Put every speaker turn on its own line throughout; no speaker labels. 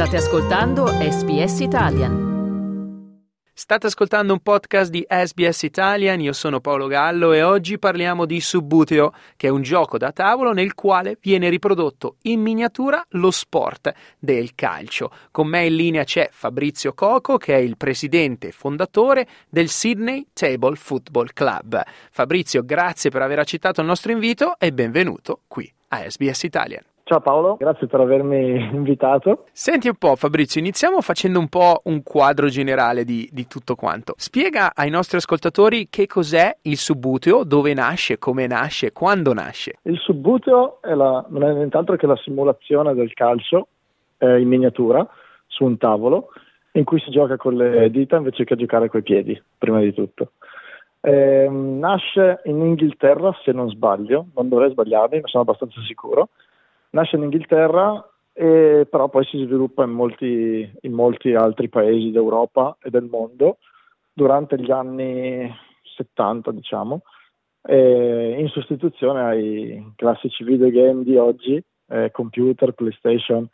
State ascoltando SBS Italian.
State ascoltando un podcast di SBS Italian, io sono Paolo Gallo e oggi parliamo di Subbuteo, che è un gioco da tavolo nel quale viene riprodotto in miniatura lo sport del calcio. Con me in linea c'è Fabrizio Coco, che è il presidente e fondatore del Sydney Table Football Club. Fabrizio, grazie per aver accettato il nostro invito e benvenuto qui a SBS Italian.
Ciao Paolo, grazie per avermi invitato.
Senti un po' Fabrizio, iniziamo facendo un po' un quadro generale di, di, tutto quanto. Spiega ai nostri ascoltatori che cos'è il subbuteo, dove nasce, come nasce, quando nasce.
Il subbuteo è la, non è nient'altro che la simulazione del calcio eh, in miniatura su un tavolo in cui si gioca con le dita invece che giocare coi piedi, prima di tutto. Eh, nasce in Inghilterra, se non sbaglio, non dovrei sbagliarmi, ma sono abbastanza sicuro nasce in Inghilterra e però poi si sviluppa in molti, in molti altri paesi d'Europa e del mondo durante gli anni 70 diciamo. In sostituzione ai classici videogame di oggi eh, computer, playstation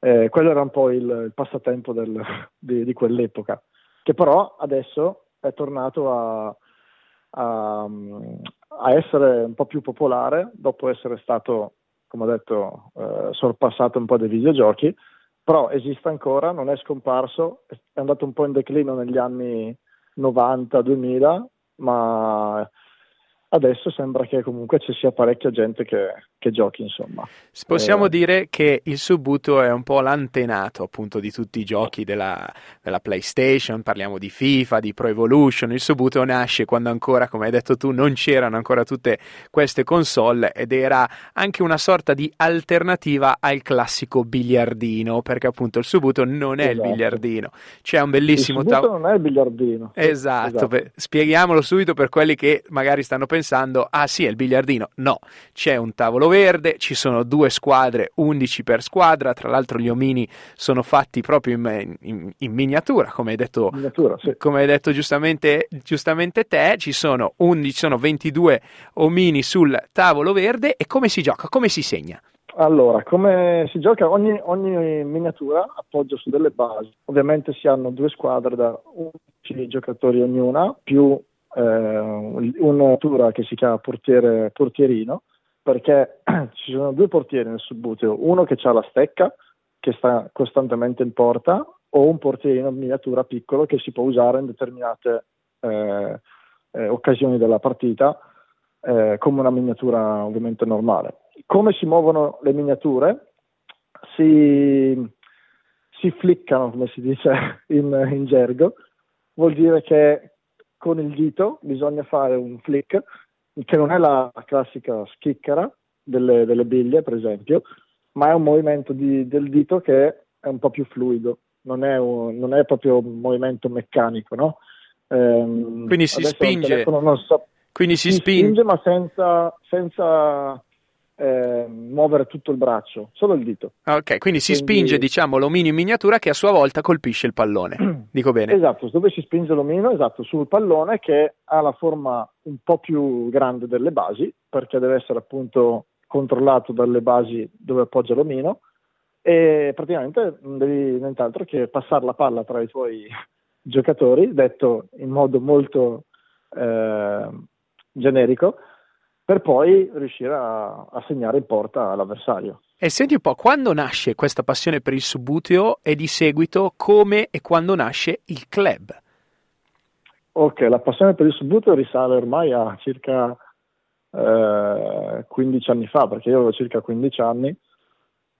eh, quello era un po' il, il passatempo del, di, di, quell'epoca che però adesso è tornato a, a, a essere un po' più popolare dopo essere stato come ho detto, eh, sorpassato un po' dei videogiochi, però esiste ancora, non è scomparso, è andato un po' in declino negli anni 90-2000, ma adesso sembra che comunque ci sia parecchia gente che, che giochi, insomma.
Possiamo eh, dire che il Subuto è un po' l'antenato appunto di tutti i giochi della, della, PlayStation, parliamo di FIFA, di Pro Evolution, il Subuto nasce quando ancora, come hai detto tu, non c'erano ancora tutte queste console ed era anche una sorta di alternativa al classico biliardino, perché appunto il Subuto non è esatto. il biliardino, c'è un bellissimo
tavolo. non è il biliardino.
Esatto, esatto. Per, spieghiamolo subito per quelli che magari stanno pensando pensando, ah sì, è il biliardino. No, c'è un tavolo verde, ci sono due squadre, 11 per squadra, tra l'altro gli omini sono fatti proprio in, in, in miniatura, come hai detto,
miniatura, sì.
come hai detto giustamente, giustamente, te, ci sono, 11, sono 22 omini sul tavolo verde e come si gioca, come si segna?
Allora, come si gioca? Ogni, ogni, miniatura appoggia su delle basi. Ovviamente si hanno due squadre da 11 giocatori ognuna, più eh, una che si chiama portiere, portierino, perché ci sono due portieri nel subbuteo, uno che ha la stecca, che sta costantemente in porta, o un portierino miniatura piccolo che si può usare in determinate eh, eh, occasioni della partita, eh, come una miniatura ovviamente normale. Come si muovono le miniature? Si, si fliccano, come si dice in, in gergo, vuol dire che con il dito bisogna fare un flick, che non è la classica schicchera delle, delle biglie, per esempio, ma è un movimento di, del dito che è un po' più fluido, non è, un, non è proprio un movimento meccanico, no?
Ehm, quindi si spinge, so, quindi si,
si
spinge,
spinge ma senza, senza eh, muovere tutto il braccio, solo il dito.
Ok, quindi si quindi... spinge diciamo l'omino in miniatura che a sua volta colpisce il pallone, dico bene?
Esatto, dove si spinge l'omino, esatto, sul pallone che ha la forma un po' più grande delle basi, perché deve essere appunto controllato dalle basi dove appoggia l'omino e praticamente non devi nient'altro che passare la palla tra i tuoi giocatori, detto in modo molto eh, generico, per poi riuscire a, a segnare in porta l'avversario.
E senti un po', quando nasce questa passione per il subbuteo e di seguito come e quando nasce il club?
Ok, la passione per il subbuteo risale ormai a circa eh, 15 anni fa, perché io avevo circa 15 anni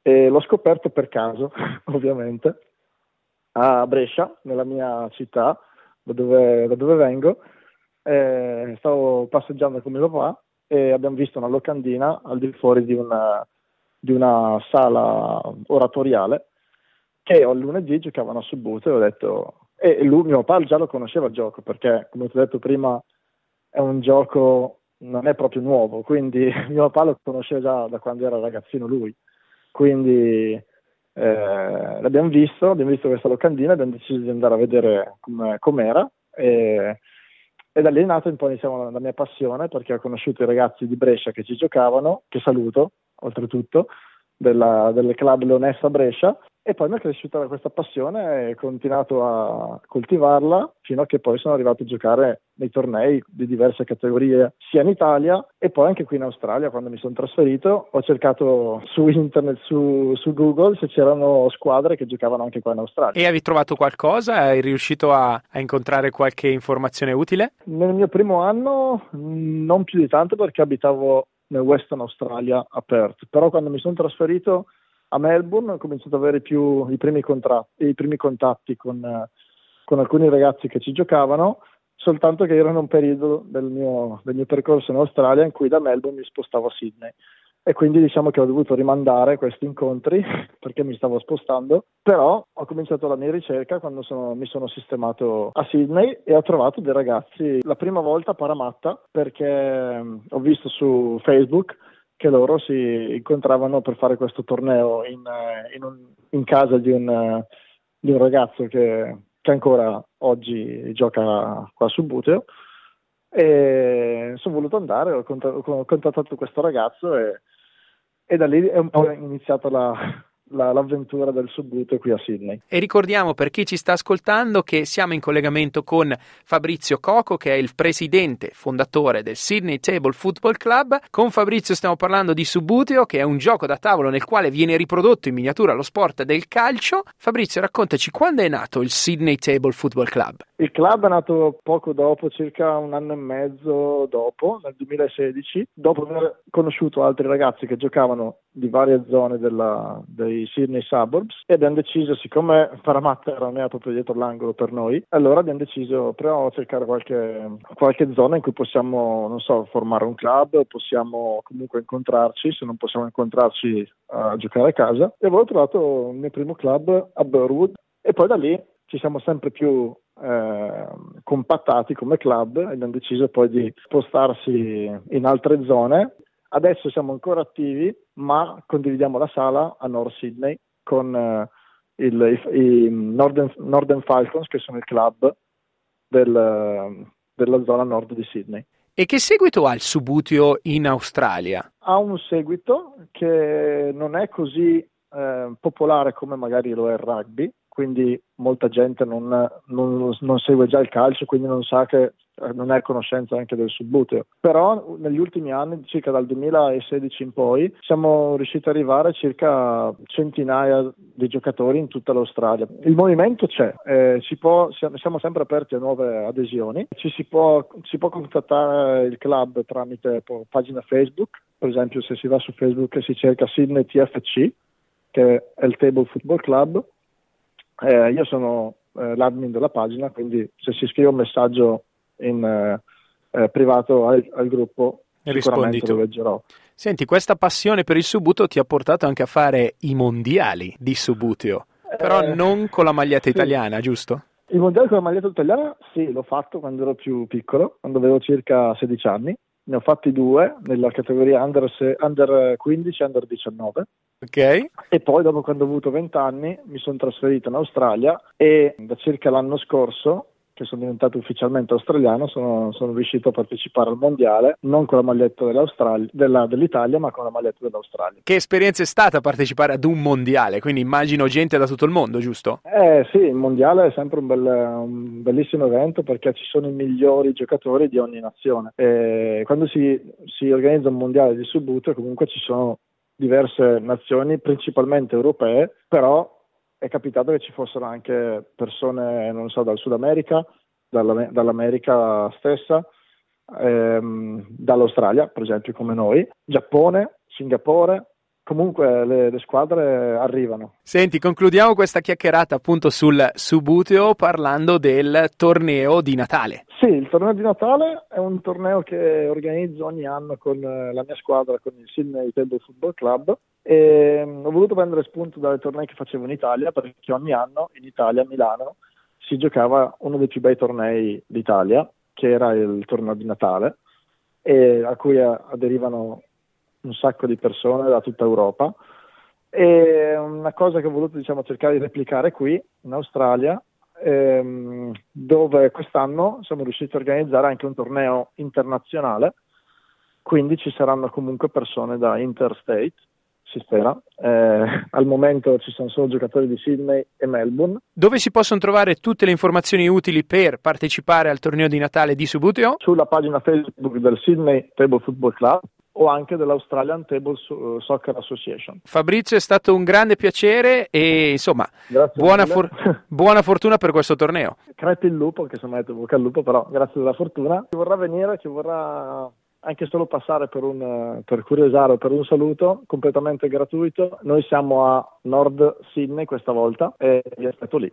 e l'ho scoperto per caso, ovviamente, a Brescia, nella mia città, da dove, da dove vengo. Eh, stavo passeggiando con mio papà e abbiamo visto una locandina al di fuori di una, di una sala oratoriale che il lunedì giocavano a Subbuteo e ho detto e lui, mio papà già lo conosceva il gioco perché come ti ho detto prima è un gioco non è proprio nuovo quindi mio papà lo conosceva già da quando era ragazzino lui. Quindi eh, l'abbiamo visto abbiamo visto questa locandina abbiamo deciso di andare a vedere com- com'era e e da lì è nata un po' diciamo, la mia passione perché ho conosciuto i ragazzi di Brescia che ci giocavano, che saluto oltretutto, della, del club Leonessa Brescia e poi mi è cresciuta questa passione e ho continuato a coltivarla fino a che poi sono arrivato a giocare nei tornei di diverse categorie sia in Italia e poi anche qui in Australia quando mi sono trasferito ho cercato su internet, su, su Google se c'erano squadre che giocavano anche qua in Australia.
E hai trovato qualcosa? Hai riuscito a, a incontrare qualche informazione utile?
Nel mio primo anno non più di tanto perché abitavo nel Western Australia a Perth, però quando mi sono trasferito a Melbourne ho cominciato ad avere più i primi, contratti, i primi contatti con, con, alcuni ragazzi che ci giocavano, soltanto che era in un periodo del mio, del mio percorso in Australia in cui da Melbourne mi spostavo a Sydney. E quindi diciamo che ho dovuto rimandare questi incontri perché mi stavo spostando, però ho cominciato la mia ricerca quando sono, mi sono sistemato a Sydney e ho trovato dei ragazzi. La prima volta a Paramatta perché mm, ho visto su Facebook che loro si incontravano per fare questo torneo in, eh, in, un, in casa di un, eh, di un ragazzo che, che, ancora oggi gioca qua su Buteo. E sono voluto andare, ho, contattato questo ragazzo e, e da lì è un po' iniziata la, la, l'avventura del subbuto qui a Sydney.
E ricordiamo per chi ci sta ascoltando che siamo in collegamento con Fabrizio Coco, che è il presidente fondatore del Sydney Table Football Club. Con Fabrizio stiamo parlando di Subbuteo, che è un gioco da tavolo nel quale viene riprodotto in miniatura lo sport del calcio. Fabrizio, raccontaci quando è nato il Sydney Table Football Club?
Il club è nato poco dopo, circa un anno e mezzo dopo, nel 2016, dopo aver conosciuto altri ragazzi che giocavano di varie zone della, dei Sydney Suburbs e abbiamo deciso, siccome Paramatta era non proprio dietro l'angolo per noi, allora abbiamo deciso proviamo a cercare qualche, qualche zona in cui possiamo, non so, formare un club, possiamo comunque incontrarci, se non possiamo incontrarci a giocare a casa. E avevo trovato il mio primo club a Burwood e poi da lì ci siamo sempre più eh, compattati come club e abbiamo deciso poi di spostarsi in altre zone Adesso siamo ancora attivi, ma condividiamo la sala a North Sydney con eh, il, i, i Northern, Northern, Falcons, che sono il club del, della zona nord di Sydney.
E che seguito ha il Subutio in Australia?
Ha un seguito che non è così eh, popolare come magari lo è il rugby, quindi molta gente non, non, non, segue già il calcio, quindi non sa che eh, non è a conoscenza anche del subbuteo. Però negli ultimi anni, circa dal 2016 in poi, siamo riusciti ad arrivare a circa centinaia di giocatori in tutta l'Australia. Il movimento c'è, eh, può, siamo sempre aperti a nuove adesioni, ci si può, si può contattare il club tramite pagina Facebook, per esempio se si va su Facebook e si cerca Sydney TFC, che è il Table Football Club, eh, io sono eh, l'admin della pagina, quindi se si scrive un messaggio in eh, eh privato al, al gruppo sicuramente lo leggerò.
Senti, questa passione per il Subuto ti ha portato anche a fare i mondiali di Subuteo, però eh, non con la maglietta italiana, sì. giusto?
Il mondiale con la maglietta italiana sì, l'ho fatto quando ero più piccolo, quando avevo circa 16 anni ne ho fatti due nella categoria under, under 15 e under 19.
Ok.
E poi dopo quando ho avuto 20 anni mi sono trasferito in Australia e da circa l'anno scorso che sono diventato ufficialmente australiano, sono, sono, riuscito a partecipare al mondiale, non con la maglietta della, dell'Italia, ma con la maglietta dell'Australia.
Che esperienza è stata partecipare ad un mondiale? Quindi immagino gente da tutto il mondo, giusto?
Eh sì, il mondiale è sempre un, bel, un bellissimo evento perché ci sono i migliori giocatori di ogni nazione. E quando si, si organizza un mondiale di subbuto, comunque ci sono diverse nazioni, principalmente europee, però è capitato che ci fossero anche persone, non so, dal Sud America, dall'America stessa, ehm, dall'Australia, per esempio, come noi, Giappone, Singapore, comunque le, le, squadre arrivano.
Senti, concludiamo questa chiacchierata appunto sul Subuteo parlando del torneo di Natale.
Sì, il torneo di Natale è un torneo che organizzo ogni anno con la mia squadra, con il Sydney Table Football Club e mm, ho voluto prendere spunto dalle tornei che facevo in Italia perché ogni anno in Italia, a Milano, si giocava uno dei più bei tornei d'Italia, che era il torneo di Natale, a cui aderivano un sacco di persone da tutta Europa. E una cosa che ho voluto diciamo, cercare di replicare qui in Australia, ehm, dove quest'anno siamo riusciti a organizzare anche un torneo internazionale, quindi ci saranno comunque persone da interstate si spera. Eh, al momento ci sono solo giocatori di Sydney e Melbourne.
Dove si possono trovare tutte le informazioni utili per partecipare al torneo di Natale di Subuteo?
Sulla pagina Facebook del Sydney Table Football Club o anche dell'Australian Table Soccer Association.
Fabrizio è stato un grande piacere e insomma buona, for- buona, fortuna per questo torneo.
Crepi il lupo, che sono detto bocca al lupo, però grazie della fortuna. Chi vorrà venire, chi vorrà anche solo passare per, un, per curiosare o per un saluto completamente gratuito. Noi siamo a Nord Sydney questa volta e vi aspetto lì.